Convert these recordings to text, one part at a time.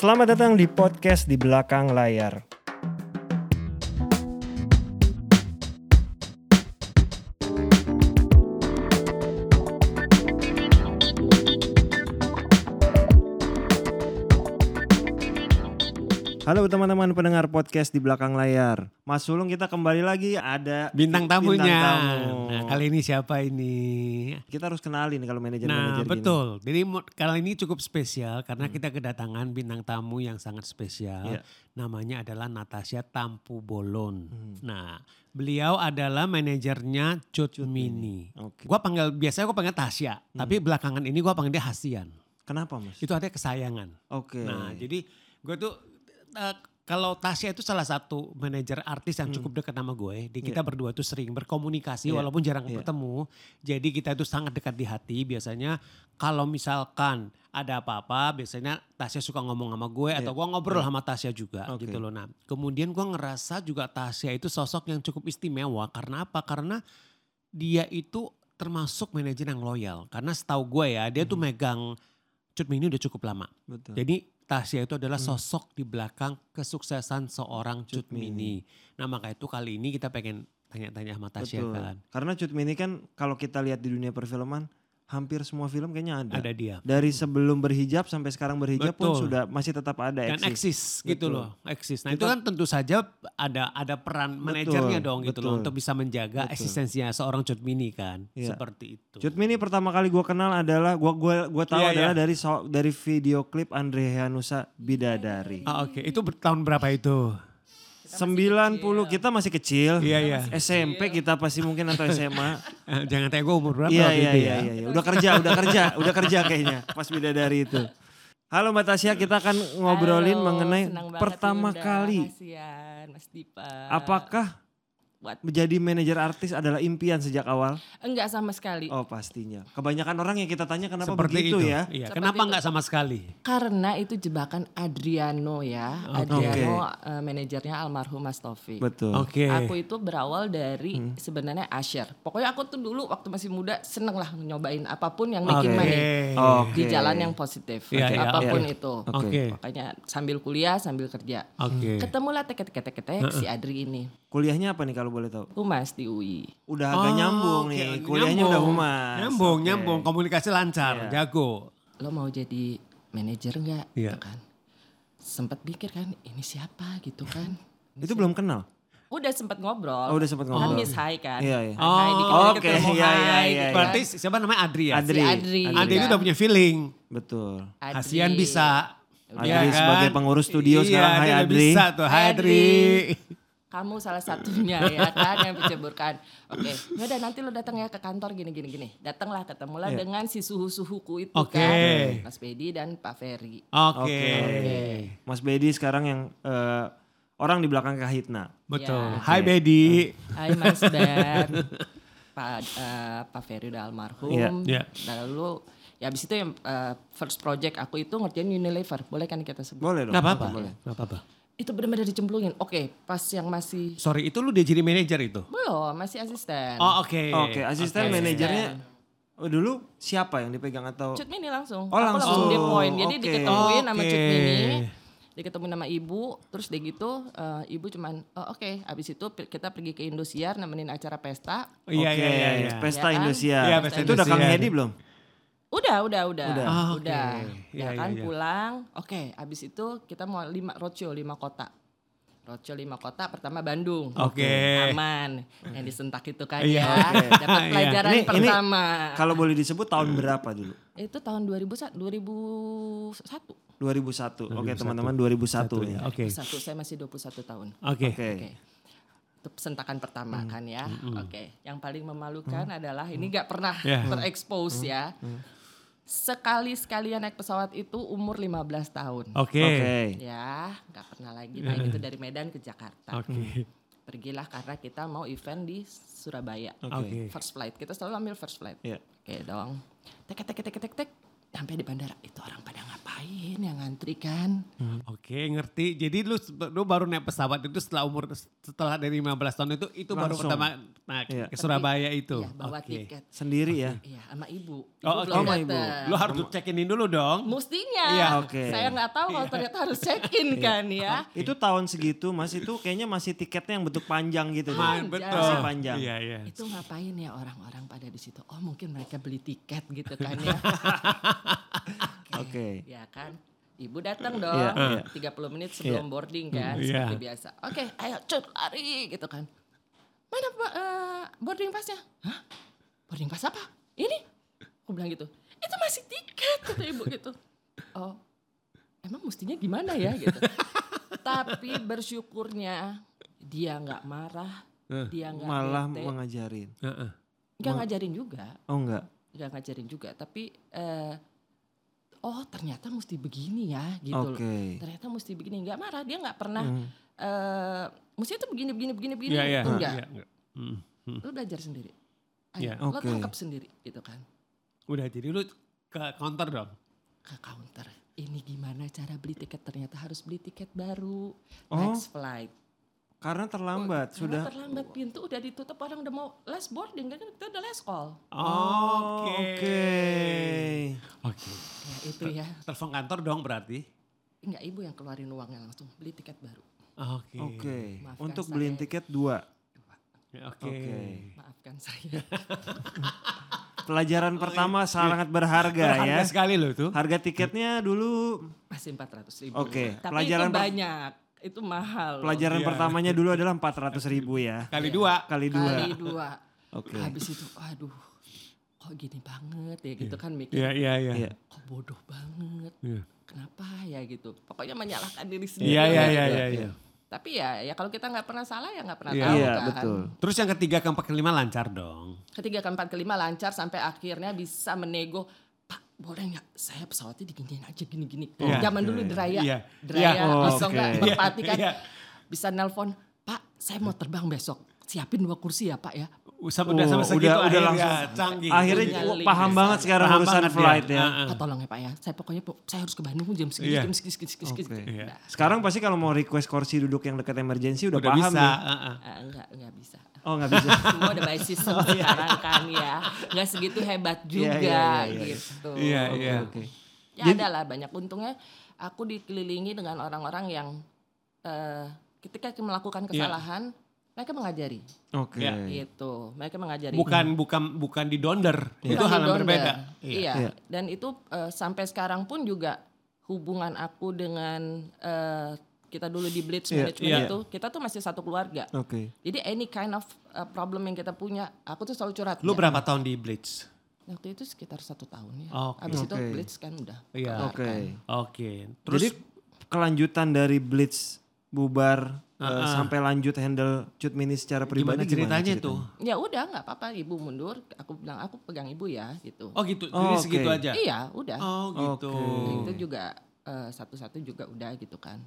Selamat datang di podcast di belakang layar. Halo teman-teman pendengar podcast di belakang layar. Mas Sulung kita kembali lagi ada Bintang tamunya. tamu. Nah, kali ini siapa ini? Kita harus kenalin kalau Nah, manajer-manajer gini. betul. Jadi kali ini cukup spesial karena kita kedatangan bintang tamu yang sangat spesial. Iya. Namanya adalah Natasha Tampu Bolon. Hmm. Nah, beliau adalah manajernya Cut, Mini. Oke. Gua panggil biasanya gua panggil Tasya, tapi belakangan ini gua panggil dia Hasian. Kenapa mas? Itu ada kesayangan. Oke. Nah, jadi gue tuh eh, kalau Tasya itu salah satu manajer artis yang cukup dekat sama gue. Di kita berdua tuh sering berkomunikasi Hmm. Iya. walaupun jarang Iya. bertemu. Jadi kita itu sangat dekat di hati. Biasanya kalau misalkan ada apa-apa, biasanya Tasya suka ngomong sama gue atau gue ngobrol sama Tasya juga Iya. Oke. gitu loh. Nah, kemudian gue ngerasa juga Tasya itu sosok yang cukup istimewa karena apa? Karena dia itu termasuk manajer yang loyal. Karena setahu gue ya, dia tuh Hmm. megang Cut Mini udah cukup lama. Betul. Jadi Tasya itu Hmm. adalah sosok di belakang kesuksesan seorang Cut Mini. Nah maka itu kali ini kita pengen tanya-tanya sama Tasya Betul. kan. Karena Cut Mini kan kalau kita lihat di dunia perfilman hampir semua film kayaknya ada. Ada dia. Dari sebelum berhijab sampai sekarang berhijab pun Betul. sudah masih tetap ada Dan eksis. eksis gitu Betul. loh, eksis. Nah itu kan tentu saja ada ada peran manajernya dong gitu loh betul. untuk bisa menjaga Betul. eksistensinya seorang Cut Mini kan. Iya. Seperti itu. Cut Mini pertama kali gue kenal adalah gua gua gua tahu Iya, adalah iya. dari so- dari video klip Andre Hanusa Bidadari. Ah, Oke, itu ber- tahun berapa itu? 90 kita masih kecil. Iya iya. SMP kita pasti mungkin atau SMA. Jangan tanya gue umur berapa Iya iya itu iya ya. iya iya. Udah kerja, udah kerja, udah kerja kayaknya pas Bidadari itu. Halo Mbak Tasya, kita akan ngobrolin Halo, mengenai pertama kali Kasian, Mas Dipa. apakah What? menjadi manajer artis adalah impian sejak awal? Enggak sama sekali. Oh pastinya. Kebanyakan orang yang kita tanya kenapa Seperti begitu itu ya? Iya, Seperti kenapa itu. nggak sama sekali? Karena itu jebakan Adriano ya. Adriano eh, manajernya almarhum Mas Taufik. Betul. Oke. Aku itu berawal dari Hmm. sebenarnya Asher. Pokoknya aku tuh dulu waktu masih muda seneng lah nyobain apa pun yang bikin money. Oke. Di jalan yang positif. Iya, iya, apa pun oke. itu. Oke. Makanya sambil kuliah sambil kerja. Oke. Ketemulah tek-tek-tek si Adri ini. Kuliahnya apa nih kalau boleh tahu? Humas di UI. Udah agak nyambung Oh, oke, nih. Kuliahnya nyambung. udah humas. Nyambung, Oke. nyambung. Komunikasi lancar, Iya. jago. Lo mau jadi manajer nggak? Iya. Gitu kan. Sempat pikir kan, ini siapa gitu kan. Itu belum kenal. Udah sempat ngobrol. Oh, udah sempat Kan ngobrol. Miss Hai kan. Iya, iya. Hai, Oh, oke, ketemu iya, iya, hai, iya, gitu iya. kan. Berarti siapa namanya Adri ya? Adri. Si Adri. Adri ini Iya. udah punya feeling. Betul. Adri. Hasian bisa. Adri Iya kan? sebagai pengurus studio iya, sekarang. Hai Adri. bisa tuh. Hai Hai, Adri. Kamu salah satunya ya kan yang menceburkan. Oke, ya udah nanti lo datang ya ke kantor gini gini gini. Datanglah ketemulah Iya. dengan si suhu-suhuku itu Oke. kan. Mas Bedi dan Pak Ferry. Oke. Oke. Mas Bedi sekarang yang eh, orang di belakang Kahitna. Betul. Ya. Hai Bedi. Hai Mas Ben. Pak eh, Pak Ferry udah almarhum. Iya. Iya. Lalu ya abis itu yang eh, first project aku itu ngerjain Unilever. Boleh kan kita sebut? Boleh dong. Gak apa-apa. Boleh. Gak apa-apa. Itu benar-benar dicemplungin. Oke, pas yang masih Sorry, itu lu dia jadi manajer itu? belum, masih asisten. Oh oke. Oke, asisten Oke. manajernya oh, dulu siapa yang dipegang atau Cut Mini langsung. Oh, Aku langsung. langsung dia poin. Jadi Oke. diketemuin sama Oke. Cut Mini. Diketemuin sama ibu, terus dia gitu eh, ibu cuman oh, oke, abis itu pi- kita pergi ke Indosiar nemenin acara pesta. Iya Oke, iya iya. iya. Pesta Ya kan? Indosiar. Iya, Pesta itu udah Kang. Hedi belum? Udah, udah, udah. Udah. Ah, oke. Udah. Ya iya, kan iya. pulang. Oke, abis itu kita mau lima roadshow lima kota. Roadshow lima kota pertama Bandung. Oke. Aman. Yang disentak itu kan Iya. ya. Dapat Iya. pelajaran Ini- ini pertama. Kalau boleh disebut tahun berapa dulu? itu tahun 2001. 2001. 2001. Oke, teman-teman 2001 ya. Oke. Satu saya masih 21 tahun. Oke. Oke. Oke. Itu sentakan pertama kan ya. Oke. Yang paling memalukan adalah ini nggak pernah Ya. terekspos ya. Sekali sekalian naik pesawat itu umur 15 tahun. Oke. Oke. Ya, nggak pernah lagi naik itu dari Medan ke Jakarta. Oke. Pergilah karena kita mau event di Surabaya. Oke. First flight. Kita selalu ambil first flight. Iya. Oke dong. Tek tek tek tek tek tek. Sampai di bandara itu orang pada ngapain yang ngantri kan? Oke ngerti. Jadi lu lu baru naik pesawat itu setelah umur setelah dari 15 tahun itu itu baru Langsung. pertama nah, Iya. ke Surabaya itu. Iya, bawa Oke. tiket. Sendiri ya? Iya, sama ibu. Ibu Oh, belum Sama ibu. Lu harus check-in dulu dong. Mustinya. Iya, oke. Saya nggak tahu kalau ternyata harus check in kan ya. Itu tahun segitu mas itu kayaknya masih tiketnya yang bentuk panjang gitu. Panjang. betul. Masih panjang. Iya, iya. Itu ngapain ya orang-orang pada di situ? Oh mungkin mereka beli tiket gitu kan ya. Oke. Ya kan. Ibu datang dong. Iya, iya. 30 menit sebelum Iya. boarding kan. Iya. Seperti biasa. Oke ayo cut lari gitu kan. Mana eh, boarding passnya? Hah? Boarding pass apa? Ini? Aku bilang gitu. Itu masih tiket kata ibu gitu. Oh emang mestinya gimana ya gitu. Tapi bersyukurnya dia nggak marah. Eh. Dia nggak Malah bete. mengajarin. Heeh. Nggak ngajarin juga. Oh enggak? nggak ngajarin juga tapi eh, oh ternyata mesti begini ya gitu Oke. loh ternyata mesti begini nggak marah dia nggak pernah Hmm. eh mesti itu begini begini begini begini Iya, iya. enggak Iya, enggak. Hmm, hmm. lu belajar sendiri Iya. ayo lo Oke. tangkap sendiri gitu kan Udah jadi lu ke counter dong. ke counter ini gimana cara beli tiket ternyata harus beli tiket baru Oh, next flight Karena terlambat Karena sudah. terlambat pintu udah ditutup orang udah mau last boarding kan kita udah last call Oh, Oke. Oke. Oke. ya itu ya Telepon kantor dong berarti. enggak ibu yang keluarin uangnya langsung beli tiket baru Oke. Oke. Maafkan Untuk saya. beliin tiket dua. Oke. Oke. maafkan saya Pelajaran pertama sangat berharga ya. Berharga sekali loh tuh. Harga tiketnya dulu Masih 400 ribu. Oke, Tapi pelajaran itu per- banyak. Itu mahal. loh. pelajaran Iya. pertamanya dulu adalah 400 ribu ya. Kali dua. Kali dua. Kali dua. Oke. Habis itu aduh kok gini banget ya gitu kan mikir. Iya, iya, iya. Iya. Kok bodoh banget. Iya. Kenapa ya gitu. Pokoknya menyalahkan diri sendiri. Iya, iya, iya, iya, iya. Tapi ya ya kalau kita nggak pernah salah ya nggak pernah Iya. tahu Iya, kan. betul. Terus yang ketiga, keempat, kelima lancar dong. Ketiga, keempat, kelima lancar sampai akhirnya bisa menego boleh nggak saya pesawatnya diginiin aja gini-gini. Iya. Zaman dulu Draya, Iya. Draya Iya. Oh, atau oke. nggak Iya, Merpati kan iya. bisa nelpon Pak saya mau terbang besok siapin dua kursi ya Pak ya. Udah Oh, sama segitu udah- udah akhirnya langsung. canggih. Akhirnya link paham banget sekarang Paham urusan banget flight ya. Heeh. Pak tolong ya Pak ya. Saya pokoknya po- saya harus ke Bandung jam segini Iya. jam segini segini segini. segini. Oke. Iya. Nah, Sekarang pasti kalau mau request kursi duduk yang dekat emergency udah, Udah paham bisa. nih. heeh. ah, enggak enggak bisa. Oh nggak bisa. Semua udah by system sekarang kan ya. Enggak segitu hebat Iya, juga iya, iya, iya. gitu. Iya, iya. Oke. Ya ada lah banyak untungnya aku dikelilingi dengan orang-orang yang eh, ketika melakukan Iya. kesalahan mereka mengajari Oke. Iya. gitu. Mereka mengajari. Bukan bukan bukan di donder. Bukan Itu hal yang berbeda. Iya. Iya. Dan itu eh, sampai sekarang pun juga hubungan aku dengan eh, kita dulu di Blitz Iya, Management iya. itu kita tuh masih satu keluarga. Oke. Jadi any kind of uh, problem yang kita punya, aku tuh selalu curhat. Lu Ya, berapa tahun di Blitz? Waktu itu sekitar satu tahun ya. Oke. Habis itu Oke. Blitz kan udah. Iya. kelar Oke. kan. Oke. Terus Jadi kelanjutan dari Blitz bubar eh, Uh-uh. sampai lanjut handle cut mini secara pribadi gimana ceritanya tuh? Ya udah nggak apa-apa, ibu mundur. Aku bilang aku pegang ibu ya gitu. Oh gitu. Oh, Jadi oke. segitu aja. Iya udah. Oh gitu. Oke. Itu juga eh, satu-satu juga udah gitu kan.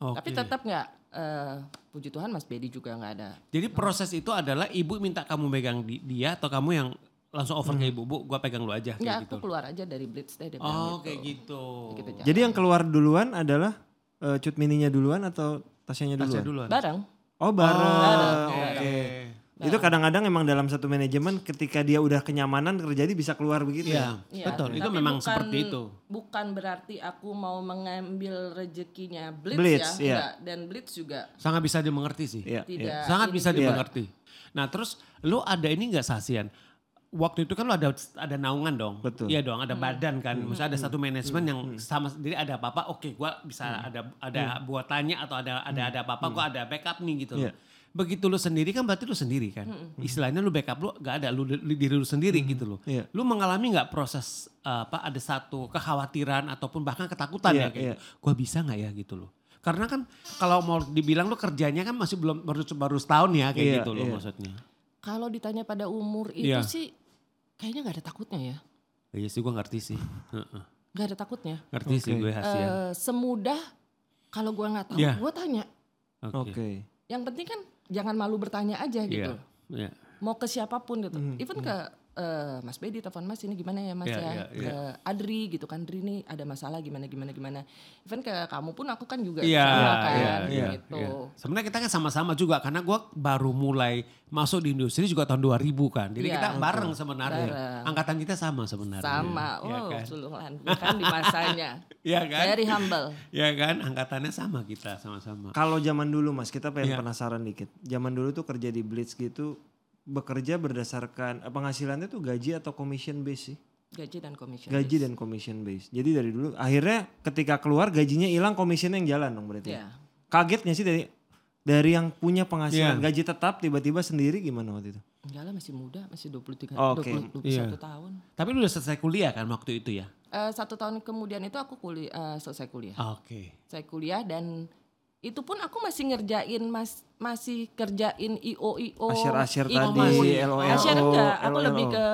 Oke. Tapi tetap nggak. eh, puji Tuhan Mas Bedi juga nggak ada. Jadi proses itu adalah ibu minta kamu megang di- dia atau kamu yang langsung over ke ibu, bu, gua pegang lu aja Nggak, kayak aku gitu. keluar aja dari Blitz deh. dia Oh gitu. kayak gitu. Gitu. Jadi yang keluar duluan adalah eh, cut mininya duluan atau Tasya duluan? duluan. Bareng. Oh bareng. Bareng, Oke. Bareng. Itu kadang-kadang emang dalam satu manajemen ketika dia udah kenyamanan terjadi bisa keluar begitu ya. Iya, Iya, betul. Itu tapi memang bukan- seperti itu. Bukan berarti aku mau mengambil rezekinya Blitz, Blitz, ya, iya. enggak. Dan Blitz juga Sangat bisa dimengerti sih. Iya. tidak. iya. Sangat ini bisa dimengerti. Nah terus lu ada ini nggak sasian? Waktu itu kan lu ada ada naungan dong. Betul. Iya dong, ada badan kan. Hmm. Maksudnya ada satu manajemen yang sama jadi ada apa-apa, oke gua bisa Hmm. ada ada buat tanya atau ada ada ada apa-apa gua ada backup nih gitu. loh. Begitu lu sendiri kan berarti lu sendiri kan. Hmm. Istilahnya lu backup lu gak ada lu, lu diri lu sendiri gitu loh. Iya. Lu mengalami nggak proses uh, apa ada satu kekhawatiran ataupun bahkan ketakutan Iya, ya kayak iya. gitu. Gua bisa nggak ya gitu loh. Karena kan kalau mau dibilang lu kerjanya kan masih belum baru baru setahun ya kayak Iya, gitu loh iya. maksudnya. Kalau ditanya pada umur itu Iya. sih kayaknya nggak ada takutnya ya. Iya sih gue ngerti sih. Heeh. Nggak ada takutnya. Ngerti sih Oke. gue Hasian. Eh, semudah kalau gua nggak tahu, Iya. gua tanya. Oke. Oke. Yang penting kan jangan malu bertanya aja gitu. Iya. Iya. Mau ke siapa pun gitu. Hmm, Even ke eh, Mas Bedi telepon Mas ini gimana ya Mas Iya, ya. iya, iya. Eh, Adri gitu kan, Adri nih ada masalah gimana gimana gimana. Even ke kamu pun aku kan juga Iya, sama kan iya, iya, gitu. iya. Sebenarnya kita kan sama-sama juga karena gue baru mulai masuk di industri juga tahun 2000 kan. Jadi Iya. kita bareng sebenarnya. Bareng. Angkatan kita sama sebenarnya. Sama, Iya oh kan? sulungan kan di masanya. Iya kan? Very humble. Iya kan? Angkatannya sama kita sama-sama. Kalau zaman dulu mas, kita pengen Iya. penasaran dikit. Zaman dulu tuh kerja di Blitz gitu, bekerja berdasarkan eh, penghasilannya tuh gaji atau commission base sih? Gaji dan commission. Gaji dan commission base. Jadi dari dulu, akhirnya ketika keluar gajinya hilang, commissionnya yang jalan dong berarti. Ya. Kaget gak sih dari dari yang punya penghasilan Iya. gaji tetap tiba-tiba sendiri gimana waktu itu? Enggak lah masih muda, masih 23, Oke. 20, 21 Iya. tahun. Tapi lu udah selesai kuliah kan waktu itu ya? Eh, satu tahun kemudian itu aku kuliah, eh, selesai kuliah. Oke. Saya kuliah dan itu pun aku masih ngerjain mas masih kerjain IO IO Asyir-asyir tadi. LOLO, Asyir enggak aku lebih ke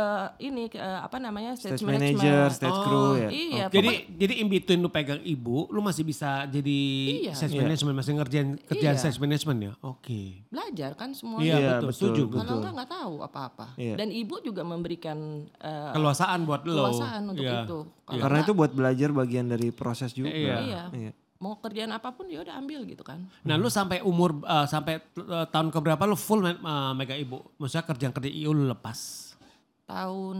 ini ke apa namanya Stage, stage, manager, stage crew ya. iya Jadi pokoknya- jadi in between lu pegang ibu, lu masih bisa jadi Iya. sales Iya. management, masih ngerjain kerjaan Iya. sales management ya? Oke. belajar kan Iya, semuanya betul, setuju. kalau betul. enggak nggak tahu apa-apa Iya. dan ibu juga memberikan eh, Keluasaan buat lo. keluasaan untuk Iya. itu Kalau Karena enggak, itu buat belajar bagian dari proses juga. Iya. iya mau kerjaan apa pun ya udah ambil gitu kan Nah, lu sampai umur uh, sampai uh, tahun keberapa lu full uh, mega ibu? Maksudnya kerjaan kerja IO lu lepas. tahun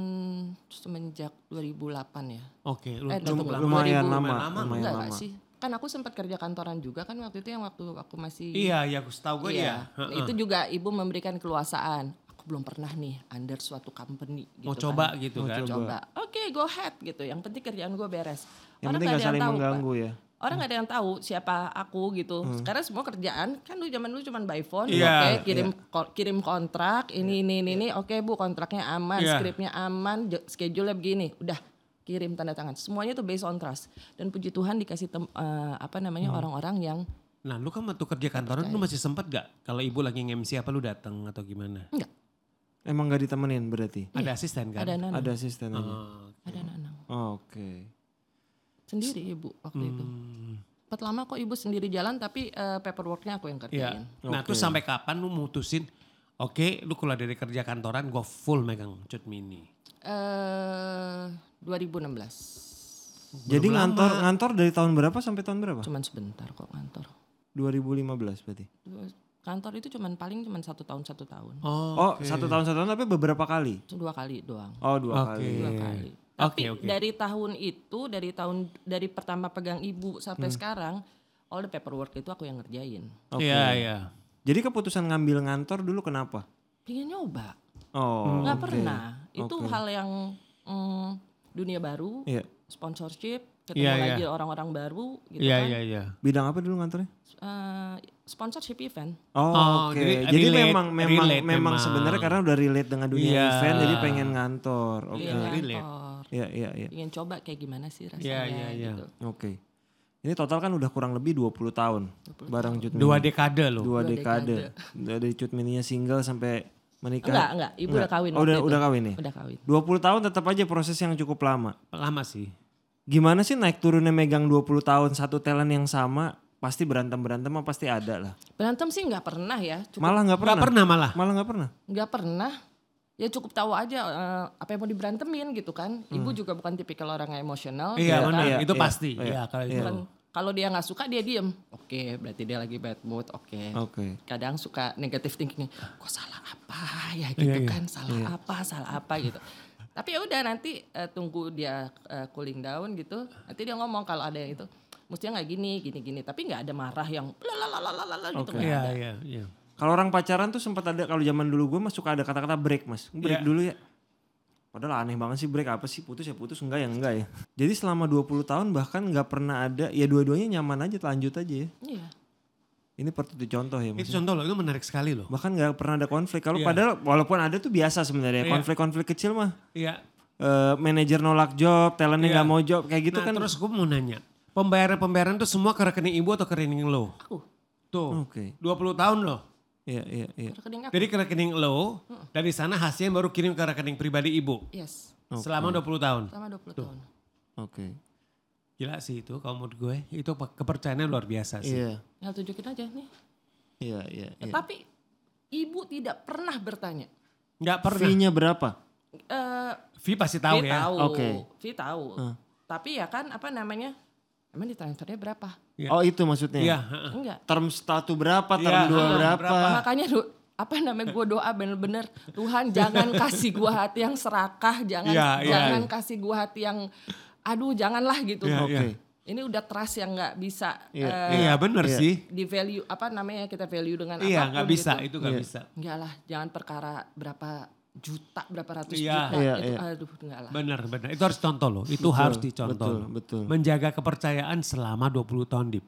semenjak 2008 ya Oke, lu Eh. Lumayan 2000. lama, lama. lumayan enggak lama. enggak sih kan aku sempat kerja kantoran juga kan waktu itu yang waktu aku masih Iya, iya, aku tahu gue Iya, ya. Heeh. itu juga ibu memberikan keluasaan. Aku belum pernah nih under suatu company gitu Mau kan. coba gitu Mau kan. coba. Coba. Oke, go ahead gitu. Yang penting kerjaan gue beres. Yang penting nggak gak saling tahu, mengganggu Pak. ya. Orang nggak ada yang tahu siapa aku gitu. Sekarang semua kerjaan kan lu zaman dulu cuma by phone, Iya, oke kirim ko- kirim kontrak ini ini ini, ini. oke bu kontraknya aman, Iya. skripnya aman, jo- schedule begini, udah kirim tanda tangan. Semuanya tuh based on trust. Dan puji Tuhan dikasih tem- eh, apa namanya orang-orang yang Nah, lu kan waktu kerja kantoran lu masih sempet gak? Kalau ibu lagi nge-MC apa lu datang atau gimana? enggak Emang gak ditemenin berarti? Ada asisten kan? ada nanang, Ada asisten. Oh, ada nanang. Oke. Sendiri ibu waktu itu. hmm, Sempat lama kok ibu sendiri jalan tapi eh, paperworknya aku yang Iya. kerjain. Nah, terus sampai kapan lu mutusin Oke, lu keluar dari kerja kantoran, gue full megang cut mini. Eh 2016. Jadi ngantor ngantor dari tahun berapa sampai tahun berapa? Cuman sebentar kok kantor. 2015 berarti. Kantor itu cuman paling cuman satu tahun satu tahun. Oh, Oh, satu tahun satu tahun tapi beberapa kali. Dua kali doang. Oh, dua Oke. kali. Dua kali. Oke, Tapi oke. dari tahun itu, dari tahun dari pertama pegang ibu sampai Hmm. sekarang, all the paperwork itu aku yang ngerjain. Oke. Iya, iya. Jadi keputusan ngambil ngantor dulu kenapa? Pengen nyoba, Oh, nggak oke. pernah. Itu Oke. hal yang mm, dunia baru, Iya. sponsorship, ketemu Iya, lagi iya. orang-orang baru, gitu Iya, kan. iya, iya. Bidang apa dulu ngantornya? Eh, sponsorship event. Oh, Oh, oke. jadi Jadi, relate- memang memang relate memang memang. sebenarnya karena udah relate dengan dunia Iya. event jadi pengen ngantor. Oke. Pengen relate. Kantor. Iya, iya, iya. Ingin coba kayak gimana sih rasanya Iya, iya, iya. gitu. Oke. Ini total kan udah kurang lebih 20 tahun bareng Cut Mini. Dua dekade loh. Dua Dua dekade. Dari Cut Mininya single sampai menikah. Enggak, enggak. Ibu udah kawin Oh, udah, itu. udah kawin ya? Udah kawin. 20 tahun tetap aja proses yang cukup lama. Lama sih. Gimana sih naik turunnya megang 20 tahun satu talent yang sama? Pasti berantem-berantem mah pasti ada lah. Berantem sih nggak pernah ya. Cukup Malah nggak Gak pernah. pernah malah. Malah nggak pernah. nggak pernah. Ya cukup tahu aja eh, apa yang mau diberantemin gitu kan. Ibu juga bukan tipikal orang yang emosional. Hmm. Iya gitu kan. benar, Iya, itu iya, pasti. iya, Iya, kalau itu. Bukan- kalau dia nggak suka dia diem. Oke, berarti dia lagi bad mood. Oke. Oke. Kadang suka negatif thinking. Kok salah apa ya gitu Iya, iya. kan? Salah apa? Salah apa gitu. Tapi ya udah nanti eh, tunggu dia eh, cooling down gitu. Nanti dia ngomong kalau ada yang itu. Mestinya nggak gini, gini, gini. Tapi nggak ada marah yang lalalalalala gitu. Oke. nggak Iya, ada. iya, iya. Kalau orang pacaran tuh sempat ada kalau zaman dulu gue mah suka ada kata-kata break mas. Break Iya. dulu ya. Padahal aneh banget sih break apa sih putus ya putus enggak ya enggak ya. Jadi selama 20 tahun bahkan nggak pernah ada ya dua-duanya nyaman aja lanjut aja ya. Iya. Ini seperti itu contoh ya mas. Itu contoh loh, itu menarik sekali loh. Bahkan nggak pernah ada konflik. Kalau Iya. padahal walaupun ada tuh biasa sebenarnya Iya. konflik-konflik kecil mah. Iya. Eh, manajer nolak job, talentnya Iya. nggak mau job kayak gitu nah, kan. terus gue mau nanya. Pembayaran-pembayaran tuh semua ke rekening ibu atau ke rekening lo? Aku. Tuh, Oke. 20 tahun loh. Iya iya iya. Rekening aku. Jadi ke rekening lo, dari sana hasilnya baru kirim ke rekening pribadi ibu. Yes. Selama 20 tahun. Sama 20 tahun. Oke. Gila sih itu kalau menurut gue. Itu pe- kepercayaannya luar biasa sih. Iya. Ya tunjukin aja nih. Iya iya. iya. Tapi ibu tidak pernah bertanya. Gak pernah. Fee-nya berapa? eh Vi pasti tahu Vi ya. tahu. Oke. Vi tahu. Hmm. Tapi ya kan apa namanya? Emang ditransfernya berapa? Iya. Oh itu maksudnya. Iya. Enggak. Term satu berapa, term Iya, dua ah, berapa. berapa. Makanya do- apa namanya gue doa bener-bener Tuhan jangan kasih gue hati yang serakah, jangan Iya, iya. jangan kasih gue hati yang aduh janganlah gitu. Iya, Oke. Ini udah trust yang nggak bisa Iya. Iya bener Iya. sih. di value apa namanya kita value dengan Iya apa pun nggak bisa, gitu. itu nggak Iya. bisa. Enggak lah, jangan perkara berapa juta, berapa ratus Iya. juta Iya, itu iya. aduh enggak lah. Benar, benar. Itu harus contoh loh. Itu Betul, harus dicontoh. Betul, loh. betul. Menjaga kepercayaan selama 20 tahun dip.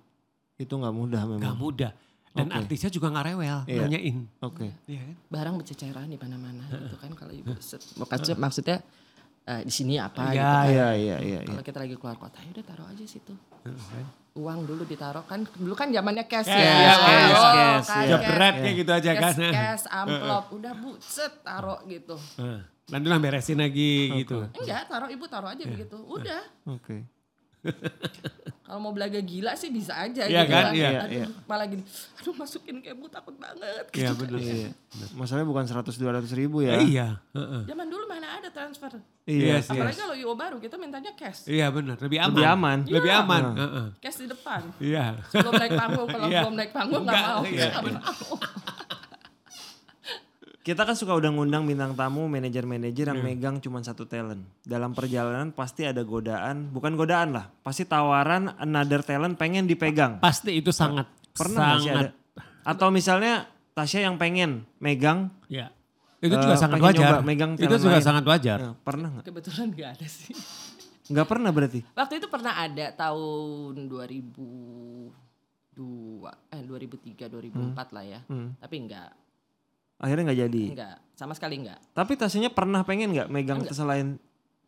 Itu nggak mudah memang. Gak mudah. Dan Oke. artisnya juga gak rewel Iya. nanyain. Oke. Iya kan? Barang berceceran di mana-mana gitu kan kalau ibu set- maksudnya, maksudnya eh, di sini apa Iya, gitu kan. Iya, iya, iya. iya. Kalau kita lagi keluar kota, ya udah taruh aja situ. Heeh. Uang dulu ditaruh kan dulu kan zamannya cash, Cash, ya. iya, cash, Oh, cash, iya. Jebret cash. kayak gitu aja kan. Cash, cash, amplop, udah bu, set taruh gitu. Heeh. Nanti lah beresin lagi gitu. Enggak, taruh ibu taruh aja begitu. Udah. Oke. Kalau mau belaga gila sih bisa aja Iya gitu kan? kan. Iya, aduh, iya. malah gini, aduh masukin kayak bu takut banget. Iya Gitu. benar. Iya. Masalahnya bukan 100-200 ribu ya. Iya. heeh. Zaman dulu mana ada transfer. Iya. Yes, yes. Apalagi kalau IO baru kita mintanya cash. Iya benar, lebih aman. Lebih aman. Lebih Iya. aman. Nah. heeh. Cash di depan. Iya. Sebelum naik panggung, kalau Iya. belum naik panggung Enggak, mau. iya. Nggak mau. Kita kan suka udah ngundang bintang tamu, manajer-manajer Hmm. yang megang cuma satu talent. Dalam perjalanan pasti ada godaan, bukan godaan lah, pasti tawaran another talent pengen dipegang. Pasti itu sangat Pernah nggak sangat ada? Atau misalnya Tasya yang pengen megang, Ya. Itu juga Eh, sangat wajar. nyoba megang itu juga lain. sangat wajar. ya, pernah nggak? Kebetulan nggak ada sih. Nggak pernah berarti? Waktu itu pernah ada tahun 2002, eh 2003, 2004 lah ya. Hmm. Tapi enggak, Akhirnya nggak jadi. enggak. Sama sekali enggak. Tapi Tasyanya pernah pengen nggak megang selain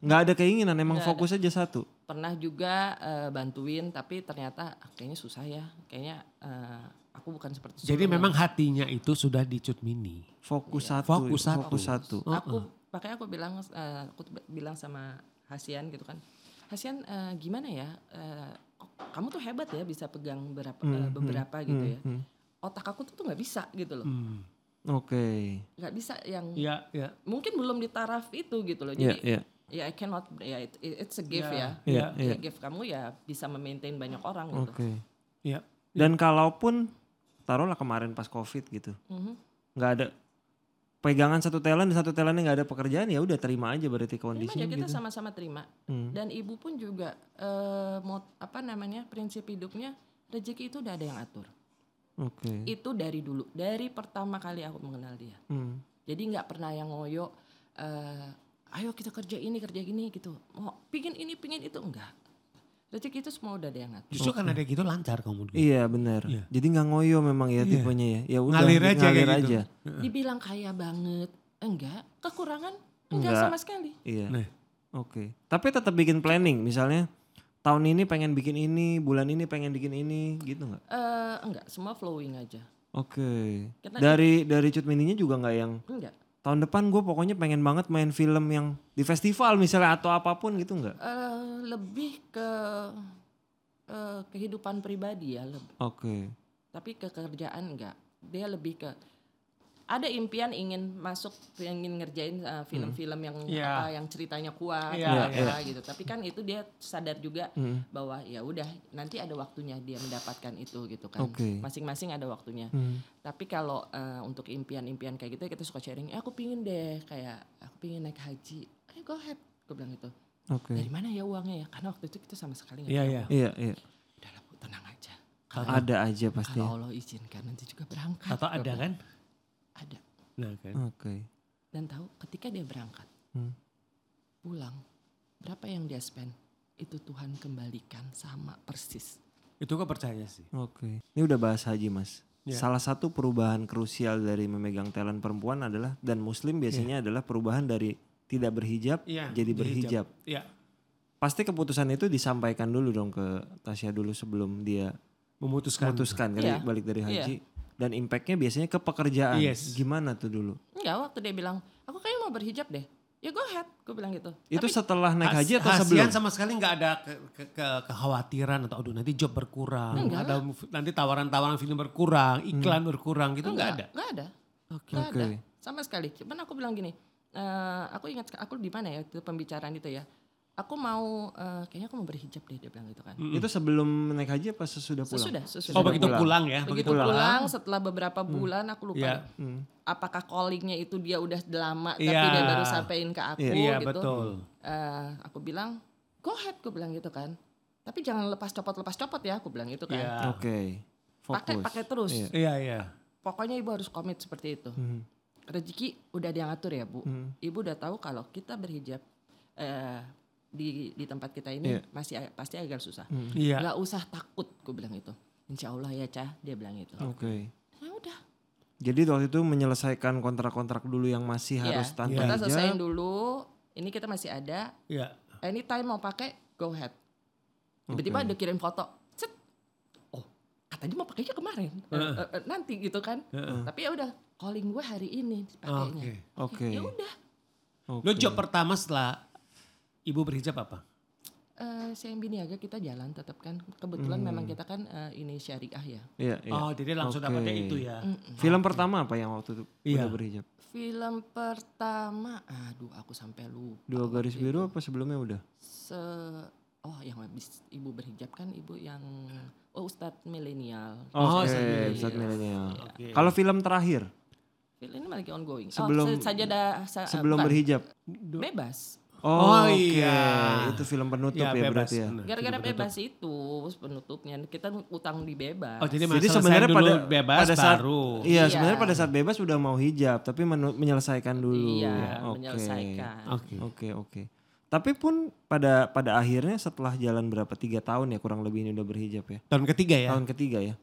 nggak ada keinginan, emang Nggak fokus aja satu. Pernah juga eh, bantuin, tapi ternyata ah, kayaknya susah ya. Kayaknya eh, aku bukan seperti Jadi memang hatinya itu sudah di cut mini. Fokus Iya. satu. Fokus satu. Fokus satu. aku makanya aku bilang eh, aku bilang sama Hasian gitu kan Hasian eh, gimana ya eh, kok kamu tuh hebat ya bisa pegang berapa eh, Hmm, beberapa hmm, gitu hmm, ya hmm. otak aku tuh tuh nggak bisa gitu loh Hmm. Oke. nggak bisa yang Iya, iya. mungkin belum di taraf itu gitu loh Iya, jadi iya. ya I cannot ya it- it's a gift Ya, ya Iya, Ya, gift kamu ya bisa memaintain banyak orang gitu Oke. Iya. Dan kalaupun taruhlah kemarin pas covid gitu, Mhm. nggak ada pegangan satu talent, satu talentnya nggak ada pekerjaan ya udah terima aja berarti Terima kondisinya aja kita gitu. sama-sama terima Hmm. dan ibu pun juga eh, mau apa namanya prinsip hidupnya rezeki itu udah ada yang atur Oke. itu dari dulu dari pertama kali aku mengenal dia Hmm. jadi nggak pernah yang ngoyo eh, ayo kita kerja ini kerja gini gitu mau pingin ini pingin itu enggak rezeki itu semua udah ada yang ngatur Justru karena ada gitu lancar kamu. dulu. Iya benar. Iya. Jadi nggak ngoyo memang ya Iya. tipenya ya. Ya udah Ngalir aja ngalir kayak gitu. aja. dibilang kaya banget enggak kekurangan enggak, Enggak. sama sekali Iya. Nah. Oke. Tapi tetap bikin planning misalnya tahun ini pengen bikin ini, bulan ini pengen bikin ini gitu nggak? Eh, enggak semua flowing aja Oke. Karena- Dari dari cut mininya juga nggak yang enggak tahun depan gue pokoknya pengen banget main film yang di festival misalnya atau apa pun gitu nggak? Eh, lebih ke eh, kehidupan pribadi ya lebih. Oke. tapi ke kerjaan enggak dia lebih ke ada impian ingin masuk ingin ngerjain uh, film-film yang Iya. apa yang ceritanya kuat Iya, apa gitu tapi kan itu dia sadar juga Hmm. bahwa ya udah nanti ada waktunya dia mendapatkan itu gitu kan Oke. masing-masing ada waktunya Hmm. tapi kalau uh, untuk impian-impian kayak gitu kita suka sharing eh, aku pingin deh kayak aku pingin naik haji ayo go ahead gue bilang gitu Oke. dari mana ya uangnya ya karena waktu itu kita sama sekali nggak Iya, tahu. iya. Iya iya. udah lah bu tenang aja Ada aja pasti. kalau Allah izinkan nanti juga berangkat Atau ada kan? Ada Nah. Oke. dan tahu ketika dia berangkat Hmm. pulang berapa yang dia spend itu Tuhan kembalikan sama persis Itu gue percaya sih. Oke. Ini udah bahas haji mas. Ya. Salah satu perubahan krusial dari memegang talent perempuan adalah dan muslim biasanya adalah perubahan dari tidak berhijab Iya. jadi berhijab. Iya. Pasti keputusan itu disampaikan dulu dong ke Tasya dulu sebelum dia Memutuskan. memutuskan kali Iya. balik dari Iya. haji. Dan impactnya biasanya ke pekerjaan. Yes. Gimana tuh dulu? enggak waktu dia bilang aku kayaknya mau berhijab deh ya go ahead gue bilang gitu Itu Tapi setelah naik haji atau Hasian sebelum? sama sekali nggak ada ke, ke- ke- kekhawatiran atau aduh nanti job berkurang, Enggak ada nanti tawaran-tawaran film berkurang, iklan berkurang gitu nggak ada. nggak ada Oke. nggak Oke. ada sama sekali cuman aku bilang gini eh, aku ingat aku di mana ya itu pembicaraan itu ya. Aku mau eh, kayaknya aku mau berhijab deh dia bilang gitu kan. Itu sebelum naik haji apa sesudah pulang? Sesudah, sesudah. Oh begitu pulang. pulang ya. Begitu pulang. pulang, setelah beberapa bulan aku lupa Iya. Hmm. apakah callingnya itu dia udah lama tapi Iya. dia baru sampein ke aku Iya gitu. betul. Eh, aku bilang go ahead, aku bilang gitu kan. Tapi jangan lepas copot lepas copot ya, aku bilang gitu kan. Iya. Oke. Pakai Fokus. pakai terus. Iya. Iya iya. Pokoknya ibu harus komit seperti itu. Hmm. Rezeki udah dia ngatur ya bu. Hmm. Ibu udah tahu kalau kita berhijab eh, di di tempat kita ini Iya. masih ag- pasti agak susah. Hmm. Iya. Nggak usah takut, aku bilang itu. Insya Allah ya cah, dia bilang itu. Oke. Ya udah. Jadi waktu itu menyelesaikan kontrak-kontrak dulu yang masih Iya. harus tanpa Kita hijab. selesaiin dulu. Ini kita masih ada. Iya. Anytime mau pakai, go ahead. Tiba-tiba Oke. ada kirim foto. Cet. Oh, katanya mau pakainya kemarin. Eh, eh, eh, nanti gitu kan. Heeh. Tapi ya udah, calling gue hari ini pakainya. Oke. Oke. Ya udah. Oke. Lo job pertama setelah ibu berhijab apa? Eh CMB Niaga kita jalan tetap kan. Kebetulan memang kita kan eh, ini syariah ya. Iya, iya. Oh jadi langsung Oke. dapatnya itu ya. Film pertama apa yang waktu itu Iya. udah berhijab? Film pertama, aduh aku sampai lupa. Dua garis biru itu. apa sebelumnya udah? Se Oh, yang habis ibu berhijab kan ibu yang oh Ustadz milenial. Oh, Oke, sambil- Ustadz milenial. Oke. Kalau film terakhir Film ini lagi ongoing. Sebelum- oh, se- sajadah sa- sebelum bukan. berhijab. bebas. Oh, Oh, oke. iya. Itu film penutup Iya, ya bebas, berarti ya. Gara-gara bebas itu penutupnya kita utang di bebas. Oh jadi, Jadi sebenarnya dulu pada bebas pada saat baru. iya, Iya. sebenarnya pada saat bebas sudah mau hijab tapi menu- menyelesaikan dulu. Iya, Oke. menyelesaikan. Oke. Oke, oke. Tapi pun pada pada akhirnya setelah jalan berapa tiga tahun ya kurang lebih ini udah berhijab ya. Tahun ketiga ya. Tahun ketiga ya.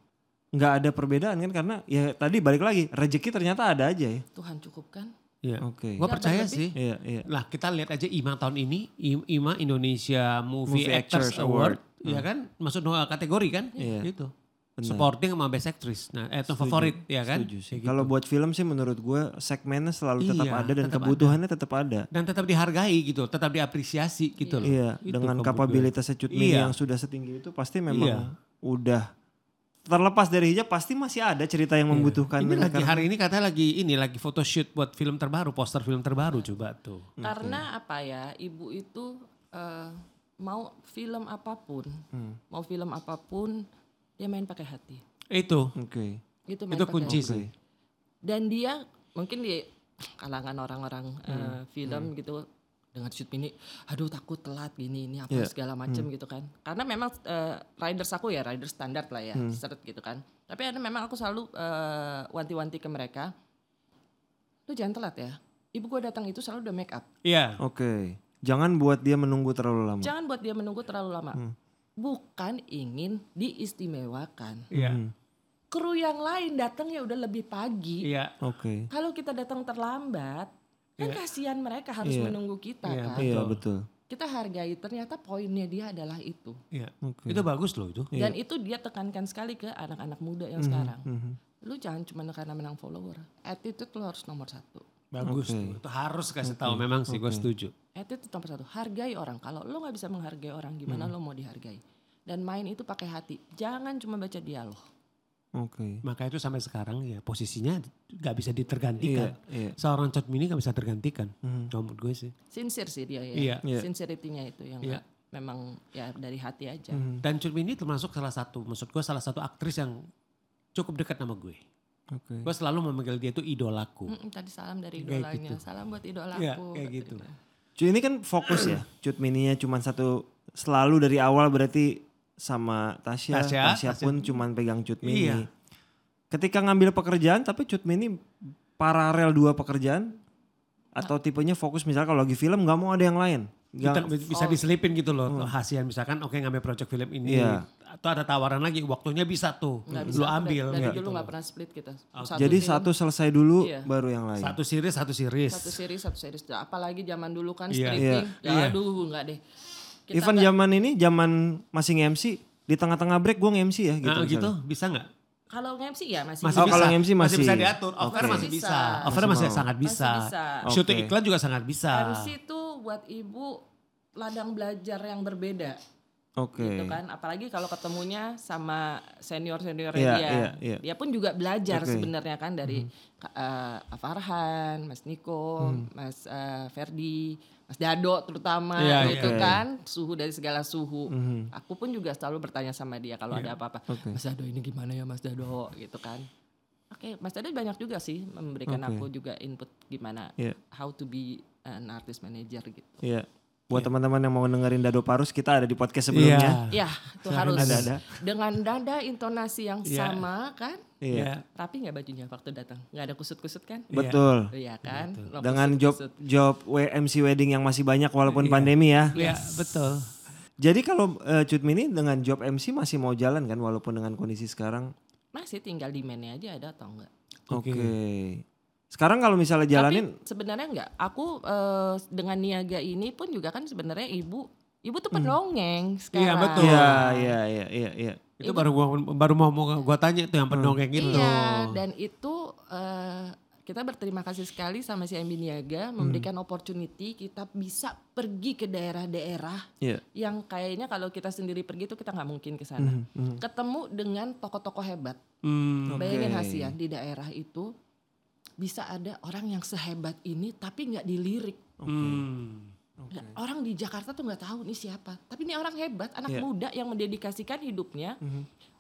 Nggak ada perbedaan kan karena ya tadi balik lagi rezeki ternyata ada aja ya. Tuhan cukupkan. Iya. Oke. Gue Ya, percaya berlebih. sih. Iya, iya. Lah kita lihat aja IMA tahun ini, IMA Indonesia Movie, Movie Actors, Actors Award, Award. ya kan, masuk dua kategori kan, Iya. gitu. Benar. Supporting sama Best Actress, nah itu favorit ya kan. Setuju sih. Kayak gitu. Kalau buat film sih menurut gue segmennya selalu tetap Iya, ada dan tetap kebutuhannya tetap ada. Dan tetap dihargai gitu, tetap diapresiasi gitu loh. Iya, Itu dengan kapabilitasnya Cut Mini Iya. yang sudah setinggi itu pasti memang Iya. udah terlepas dari hijab pasti masih ada cerita yang membutuhkan Ini lagi karena- hari ini katanya lagi ini lagi photoshoot buat film terbaru, poster film terbaru coba tuh. Karena apa ya, ibu itu eh, mau film apa pun, Hmm. mau film apa pun dia main pakai hati. Itu, Oke. Itu main itu pakai kunci hati. sih. Dan dia mungkin di kalangan orang-orang eh, Hmm. film gitu dengan shoot ini, aduh takut telat gini ini apa Iya. segala macam gitu kan. Karena memang eh, riders aku ya rider standar lah ya, Hmm. seret gitu kan. Tapi ada memang aku selalu eh, wanti-wanti ke mereka, lu jangan telat ya. Ibu gue datang itu selalu udah make up. Iya. Oke. Jangan buat dia menunggu terlalu lama. Jangan buat dia menunggu terlalu lama. Hmm. Bukan ingin diistimewakan. Iya. Hmm. Kru yang lain datangnya udah lebih pagi. Iya. Oke. Kalau kita datang terlambat, kan kasihan mereka harus Iya. menunggu kita Iya, kan. Iya Betul. betul. Kita hargai ternyata poinnya dia adalah itu. Iya. Oke. Itu bagus loh itu. Dan itu dia tekankan sekali ke anak-anak muda yang sekarang. Mhm. Lu jangan cuma karena menang follower. Attitude lu harus nomor satu. Bagus Oke. tuh. Itu harus kasih tahu memang sih gue setuju. Attitude nomor satu. Hargai orang. Kalau lu nggak bisa menghargai orang, gimana lu mau dihargai? Dan main itu pakai hati. Jangan cuma baca dialog. Oke. Maka itu sampai sekarang ya posisinya nggak bisa Iya, ditergantikan. iya. Seorang Cut Mini nggak bisa tergantikan. Kalau menurut gue sih. Sincere sih dia ya. Iya. Iya. Sincerity-nya itu yang Iya. nggak- memang ya dari hati aja. Mhm. Dan Cut Mini termasuk salah satu, maksud gue salah satu aktris yang cukup dekat sama gue. Oke. Gue selalu memanggil dia itu idolaku. Mm, tadi salam dari Kayak idolanya. gitu. Salam buat idolaku. Iya, kayak gitu. Cuy ini kan fokus ya. Cut mininya cuma satu selalu dari awal berarti sama Tasya. Tasya, Tasya, Tasya. pun cuma pegang cut mini. Iya. Ketika ngambil pekerjaan tapi cut mini paralel dua pekerjaan atau tipenya fokus misalnya kalau lagi film nggak mau ada yang lain. Kita Nggak- bisa diselipin gitu loh. Hasian misalkan oke ngambil project film ini. Iya. Atau ada tawaran lagi waktunya bisa tuh. Nggak bisa, Lu ambil. Dari, gitu dulu nggak pernah split kita. Jadi film, satu selesai dulu Iya. baru yang lain. Satu series, satu series. satu series satu series. Apalagi zaman dulu kan Iya. stripping. Iya. Ya Iya. aduh nggak deh. Kita Even zaman ini zaman masih nge-MC di tengah-tengah break gue nge-MC ya gitu. Nah, gitu bisa nggak? kalau nge-MC ya masih, Masih Oh, bisa. kalau MC masih. bisa diatur. Offer masih bisa. Offer Masih masih, sangat bisa. Masih bisa. Syuting Oke. iklan juga sangat bisa. MC tuh buat ibu ladang belajar yang berbeda. Oke. gitu kan apalagi kalau ketemunya sama senior seniornya Iya, dia iya, iya. dia pun juga belajar Oke. sebenarnya kan dari Ka- eh, Farhan Mas Niko Hmm. Mas eh, Ferdi Mas Dado terutama Iya, gitu iya. kan suhu dari segala suhu Mhm. aku pun juga selalu bertanya sama dia kalau ada apa-apa Oke. Mas Dado ini gimana ya Mas Dado gitu kan Oke, Mas Dado banyak juga sih memberikan Oke. aku juga input gimana Iya. how to be an artist manager gitu. Iya. Buat teman-teman yang mau dengerin Dado Parus, kita ada di podcast sebelumnya. Ya, itu Silakan harus ada-ada. dengan nada intonasi yang Iya. sama kan? Iya. Rapi nggak bajunya waktu datang? Nggak ada kusut-kusut kan? Iya. Betul. Iya kan? No Dengan job job W- MC wedding yang masih banyak walaupun Iya. pandemi ya. Iya, betul. Jadi kalau eh, Cut Mini dengan job MC masih mau jalan kan walaupun dengan kondisi sekarang. masih tinggal demand-nya aja ada atau enggak? Oke. Oke. Sekarang kalau misalnya jalanin Tapi sebenarnya enggak. Aku eh, dengan niaga ini pun juga kan sebenarnya ibu ibu tuh pendongeng sekarang. Iya, betul. Iya, iya, iya, iya, iya. Itu baru gua baru mau mau gua tanya tuh yang pendongeng itu. Iya, dan itu eh, kita berterima kasih sekali sama si MB Niaga memberikan opportunity kita bisa pergi ke daerah-daerah Iya. yang kayaknya kalau kita sendiri pergi itu kita nggak mungkin ke sana. Ketemu dengan tokoh-tokoh hebat. Hmm. Bayangin Hasian di daerah itu bisa ada orang yang sehebat ini tapi nggak dilirik. Hmm. Nggak- Orang di Jakarta tuh nggak tahu nih siapa. Tapi ini orang hebat, anak Iya. muda yang mendedikasikan hidupnya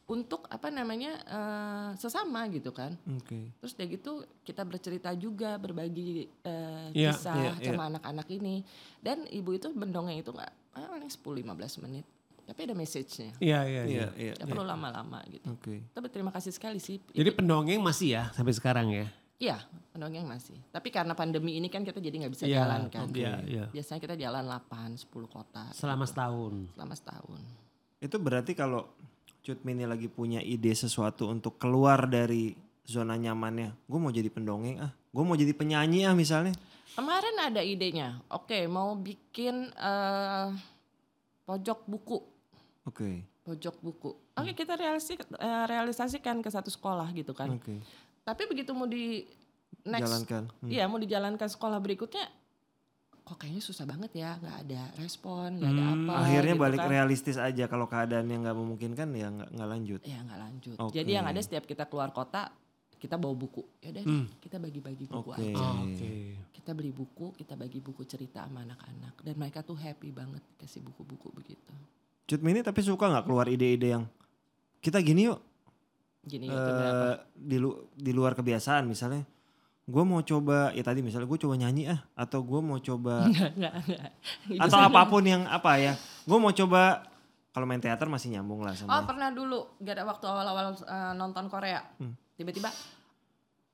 untuk apa namanya eh, sesama gitu kan. Oke. Terus udah gitu kita bercerita juga berbagi eh, Iya, kisah iya, iya. sama anak-anak ini. Dan ibu itu mendongeng itu nggak eh, paling 10-15 menit. Tapi ada message-nya. Iya, iya, iya. Iya, iya. Gak perlu lama-lama gitu. Oke. Kita berterima kasih sekali sih. Jadi pendongeng masih ya sampai sekarang ya? Iya, pendongeng masih. Tapi karena pandemi ini kan kita jadi nggak bisa Iya, jalan kan. Iya, iya. Biasanya kita jalan 8, 10 kota. Selama gitu. setahun. Selama setahun. Itu berarti kalau Cut Mini lagi punya ide sesuatu untuk keluar dari zona nyamannya, gue mau jadi pendongeng ah, gue mau jadi penyanyi ah misalnya. Kemarin ada idenya. Oke, mau bikin eh, pojok buku. Oke, Pojok buku. Oke, kita realisi- eh, realisasikan ke satu sekolah gitu kan. oke. Tapi begitu mau di next, Jalankan. Hmm. iya mau dijalankan sekolah berikutnya, kok kayaknya susah banget ya, nggak ada respon, nggak ada Hmm, apa. Akhirnya gitu balik kan. realistis aja kalau keadaannya nggak memungkinkan ya nggak nggak lanjut. Ya nggak lanjut. Oke. Jadi yang ada setiap kita keluar kota, kita bawa buku. Ya udah, Hmm. kita bagi-bagi buku Oke. aja. Oke. Kita beli buku, kita bagi buku cerita sama anak-anak. Dan mereka tuh happy banget kasih buku-buku begitu. Cut Mini tapi suka nggak keluar ide-ide yang kita gini yuk Gini berapa? di lu- di luar kebiasaan misalnya. Gue mau coba ya tadi misalnya gue coba nyanyi ah atau gue mau coba Enggak, enggak, enggak. Gitu. atau apa pun yang apa ya. Gue mau coba kalau main teater masih nyambung lah Oh sama. pernah dulu, gak ada waktu awal-awal eh, nonton Korea. Hmm. Tiba-tiba,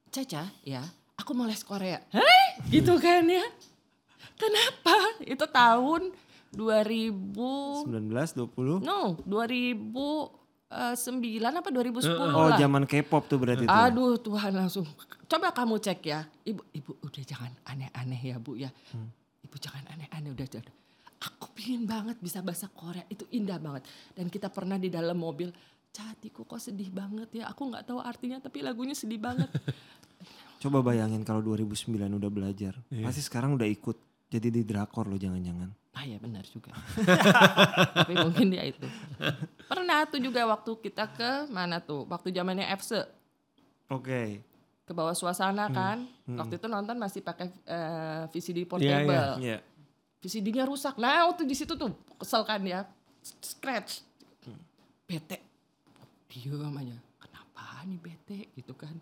Caca ya, aku mau les Korea. Hah? Gitu kan ya. Kenapa? Itu tahun 2000, 19 20 no, 2009 apa 2010 Oh lah. zaman K-pop tuh berarti tuh. Aduh Tuhan langsung. Coba kamu cek ya. Ibu, ibu udah jangan aneh-aneh ya bu ya. Ibu jangan aneh-aneh udah, udah. Aku pingin banget bisa bahasa Korea. Itu indah banget. Dan kita pernah di dalam mobil. Catiku kok sedih banget ya. Aku nggak tahu artinya tapi lagunya sedih banget. Coba bayangin kalau 2009 udah belajar. Pasti sekarang udah ikut. Jadi di drakor lo jangan-jangan. Ah ya benar juga. tapi mungkin dia itu. Pernah tuh juga waktu kita ke mana tuh. Waktu zamannya FC. Oke. Ke bawah suasana kan. Waktu itu nonton masih pakai eh, VCD portable. Iya. VCD-nya rusak. Nah, waktu di situ tuh kesel kan ya. Scratch. Bete. Diam aja. Kenapa nih bete gitu kan.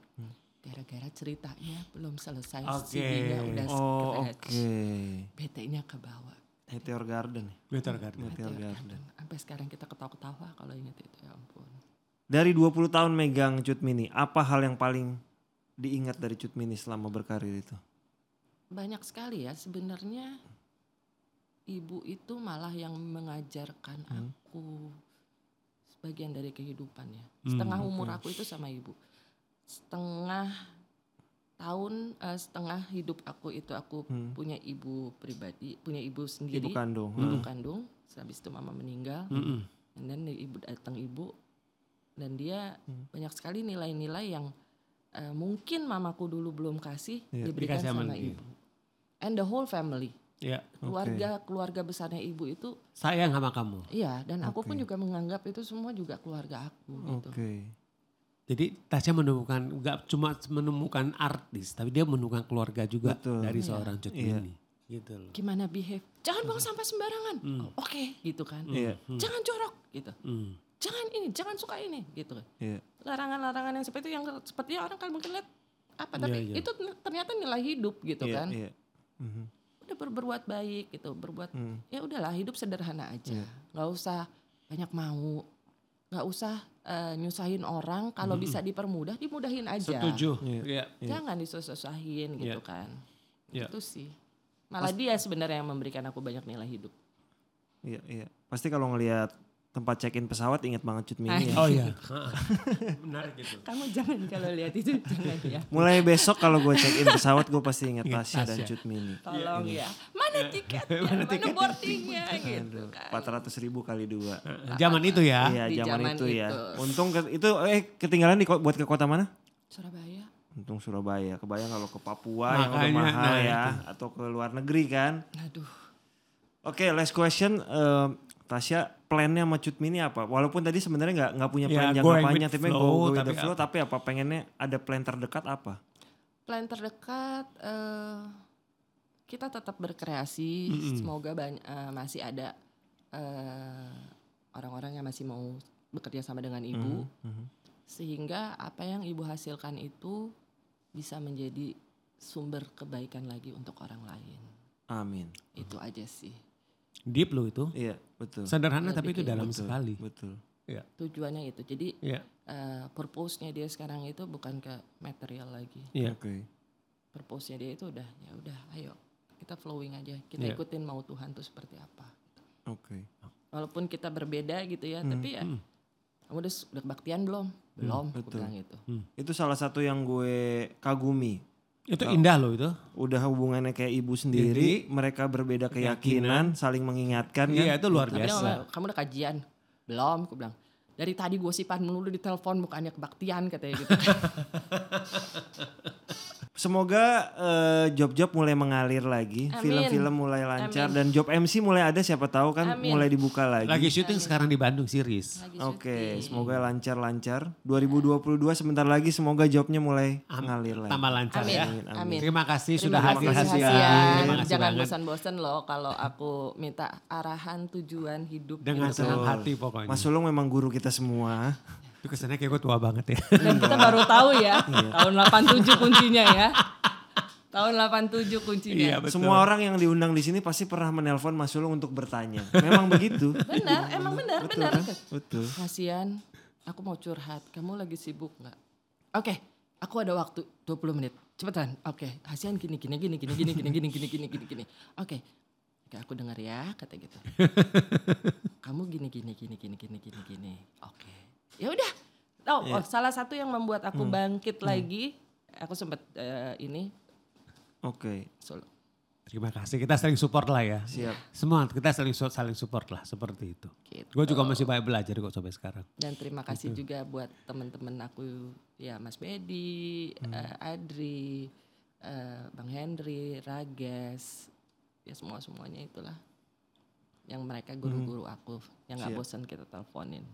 Gara-gara ceritanya belum selesai. Oke. CD-nya udah Oh scratch. oke. Bete-nya ke bawah. Meteor Garden. ya? Betul kan? Meteor Meteor Garden. Garden. Sampai sekarang kita ketawa-ketawa kalau ingat itu ya ampun. Dari 20 tahun megang Cut Mini, apa hal yang paling diingat dari Cut Mini selama berkarir itu? Banyak sekali ya sebenarnya ibu itu malah yang mengajarkan aku sebagian dari kehidupan ya. Setengah umur aku itu sama ibu. Setengah tahun eh, setengah hidup aku itu aku punya ibu pribadi, punya ibu sendiri. Ibu kandung. Ibu kandung. Habis itu mama meninggal. Mm-mm. Dan then ibu datang ibu dan dia banyak sekali nilai-nilai yang eh, mungkin mamaku dulu belum kasih Iya, diberikan dikasih sama dia. ibu. And the whole family. Ya. Keluarga keluarga besarnya ibu itu Sayang sama kamu. iya dan aku pun juga menganggap itu semua juga keluarga aku gitu. Oke. Jadi Tasya menemukan nggak cuma menemukan artis, tapi dia menemukan keluarga juga Betul. dari Iya. seorang Cut Iya. Mini. Gitu loh. Gimana behave? Jangan buang sampah sembarangan. Hmm. Oh, Oke gitu kan. Iya. Jangan jorok gitu. Hmm. Jangan ini, jangan suka ini gitu. Iya. Larangan-larangan yang seperti itu yang seperti orang kan mungkin lihat apa tapi Iya, iya. itu ternyata nilai hidup gitu Iya, kan. Iya. Mhm. Udah ber- berbuat baik gitu, berbuat Hmm. ya udahlah hidup sederhana aja. Iya. nggak usah banyak mau. nggak usah eh, nyusahin orang kalau bisa dipermudah dimudahin aja. Setuju. Iya. Iya. Iya. Jangan disusah-susahin gitu Iya. kan. Iya. Itu sih. Malah dia sebenarnya yang memberikan aku banyak nilai hidup. Iya, iya. Pasti kalau ngelihat tempat check-in pesawat inget banget Cut Mini ya. Oh iya. Benar gitu. Kamu jangan kalau lihat itu jangan ya. Mulai besok kalau gue check-in pesawat gue pasti inget Ingat Tasya dan. Cut Mini. Tolong ya. Mana tiketnya? Mana, boardingnya gitu kan. Empat ratus ribu kali dua. Zaman itu ya. Iya zaman, zaman itu, ya. itu. Untung ke- itu eh ketinggalan di buat ke kota mana? Surabaya. Untung Surabaya. Kebayang kalau ke Papua yang udah Makanya, mahal nah ya, atau ke luar negeri kan. Aduh. Oke, last question. Eh, Tasya, plannya sama Cut Mini apa? Walaupun tadi sebenarnya nggak nggak punya Ya, plan jangka going with panjang, tapi flow, go, go tapi the flow. apa? Tapi apa? Pengennya ada plan terdekat apa? Plan terdekat eh, kita tetap berkreasi. Semoga banyak, masih ada eh, orang-orang yang masih mau bekerja sama dengan ibu. Mhm. Sehingga apa yang ibu hasilkan itu bisa menjadi sumber kebaikan lagi untuk orang lain. Amin. Itu aja sih. Deep lo itu. Iya, betul. Sederhana Iya, tapi itu dalam betul, sekali. Betul. Iya. Tujuannya itu. Jadi Iya. eh, purpose-nya dia sekarang itu bukan ke material lagi. Iya. Oke. Purpose-nya dia itu udah ya udah ayo kita flowing aja. Kita Iya. ikutin mau Tuhan tuh seperti apa. Oke. Walaupun kita berbeda gitu ya, Hmm, tapi ya kamu udah, udah kebaktian belum? Belum, aku betul. bilang gitu. Itu salah satu yang gue kagumi. Itu indah loh itu. Udah hubungannya kayak ibu sendiri, mereka berbeda keyakinan, saling mengingatkan kan. Iya itu luar Tapi biasa. ngomong, kamu udah kajian? Belum, aku bilang. Dari tadi gosipan melulu di telepon bukannya kebaktian katanya gitu. Semoga eh, job-job mulai mengalir lagi, Amin. film-film mulai lancar dan job MC mulai ada siapa tahu kan Amin. mulai dibuka lagi. Lagi syuting sekarang di Bandung series. Oke, syuting. semoga lancar-lancar. 2022 sebentar lagi semoga jobnya mulai mengalir lagi. Tambah lancar Amin. ya. Amin. Terima kasih Terima sudah hadir. Terima kasih Jangan banget. bosan-bosan loh kalau aku minta arahan tujuan hidup Dengan gitu. senang hati pokoknya. Mas Sulung memang guru kita semua. Itu kesannya kayak gue tua banget ya. Dan kita baru tahu ya, Iya. tahun 87 kuncinya ya. Tahun 87 kuncinya. Iya, betul. Semua orang yang diundang di sini pasti pernah menelpon Mas Sulung untuk bertanya. Memang begitu. Benar, emang benar, Betul benar. kan? Betul. Kasian, aku mau curhat. Kamu lagi sibuk nggak? Oke, aku ada waktu 20 menit. Cepetan. Oke, Hasian gini gini gini gini gini gini gini gini gini gini gini. Oke. Oke, aku dengar ya kata gitu. Kamu gini gini gini gini gini gini gini. Oke. Ya udah. Oh, oh, salah satu yang membuat aku bangkit lagi, aku sempat eh, ini Oke, solo. Terima kasih. Kita saling support lah ya. siap. Semua kita saling saling support lah seperti itu. Gitu. Gue juga masih banyak belajar kok sampai sekarang. Dan terima kasih juga buat teman-teman aku ya Mas Bedi, eh, Adri, eh, Bang Henry, Rages, ya semua semuanya itulah yang mereka guru-guru aku yang nggak bosan kita teleponin.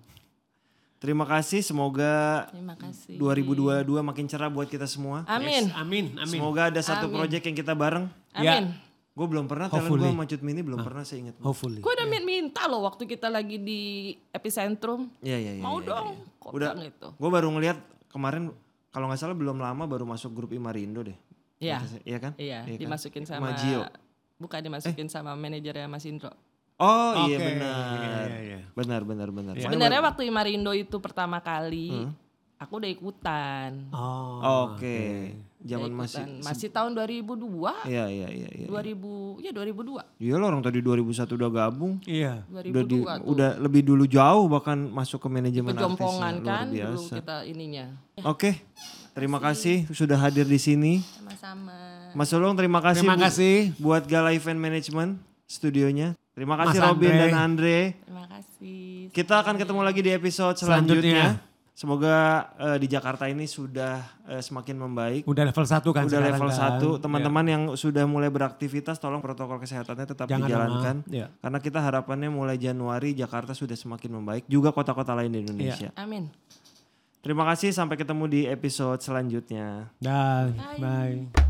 Terima kasih, semoga Terima kasih. 2022 makin cerah buat kita semua. Amin. Yes, amin, amin. Semoga ada satu Amin. project yang kita bareng. Ya. Amin. Gue belum pernah, talent Hopefully. gue sama Cut Mini belum pernah saya ingat. Hopefully. Gue udah min- minta loh waktu kita lagi di epicentrum. Iya, iya, iya. Mau iya, dong. iya. Kok Udah. gitu. Gue baru ngeliat kemarin, kalau nggak salah belum lama baru masuk grup Imarindo deh. Iya. Iya kan? Iya, kan? dimasukin sama Majio. bukan dimasukin sama manajernya Mas Indro. Oh iya Oke, benar. iya, iya, iya. Benar, benar, benar. Makanya Sebenarnya waktu Imarindo itu pertama kali, aku udah ikutan. Oh. Oke. Zaman Udah masih masih tahun 2002. Iya, iya, iya, iya. 2000 ya 2002. Iya lo orang tadi 2001 udah gabung. Iya. 2002 Udah di, tuh. udah lebih dulu jauh bahkan masuk ke manajemen Pejompongan artisnya. Luar kan dulu biasa. kita ininya. Oke. Terima kasih sudah hadir di sini. Sama-sama. Mas Sulung terima kasih. Terima bu- kasih. buat Gala Event Management studionya. Terima kasih Mas Robin Andre. dan Andre. Terima kasih. Kita akan ketemu lagi di episode selanjutnya. Selanjutnya. Semoga eh, di Jakarta ini sudah eh, semakin membaik. Udah level 1 kan Udah level kan. 1. Teman-teman yang sudah mulai beraktivitas tolong protokol kesehatannya tetap Jangan dijalankan. Ya. Karena kita harapannya mulai Januari Jakarta sudah semakin membaik. Juga kota-kota lain di Indonesia. Amin. Terima kasih sampai ketemu di episode selanjutnya. Dah, Bye. bye.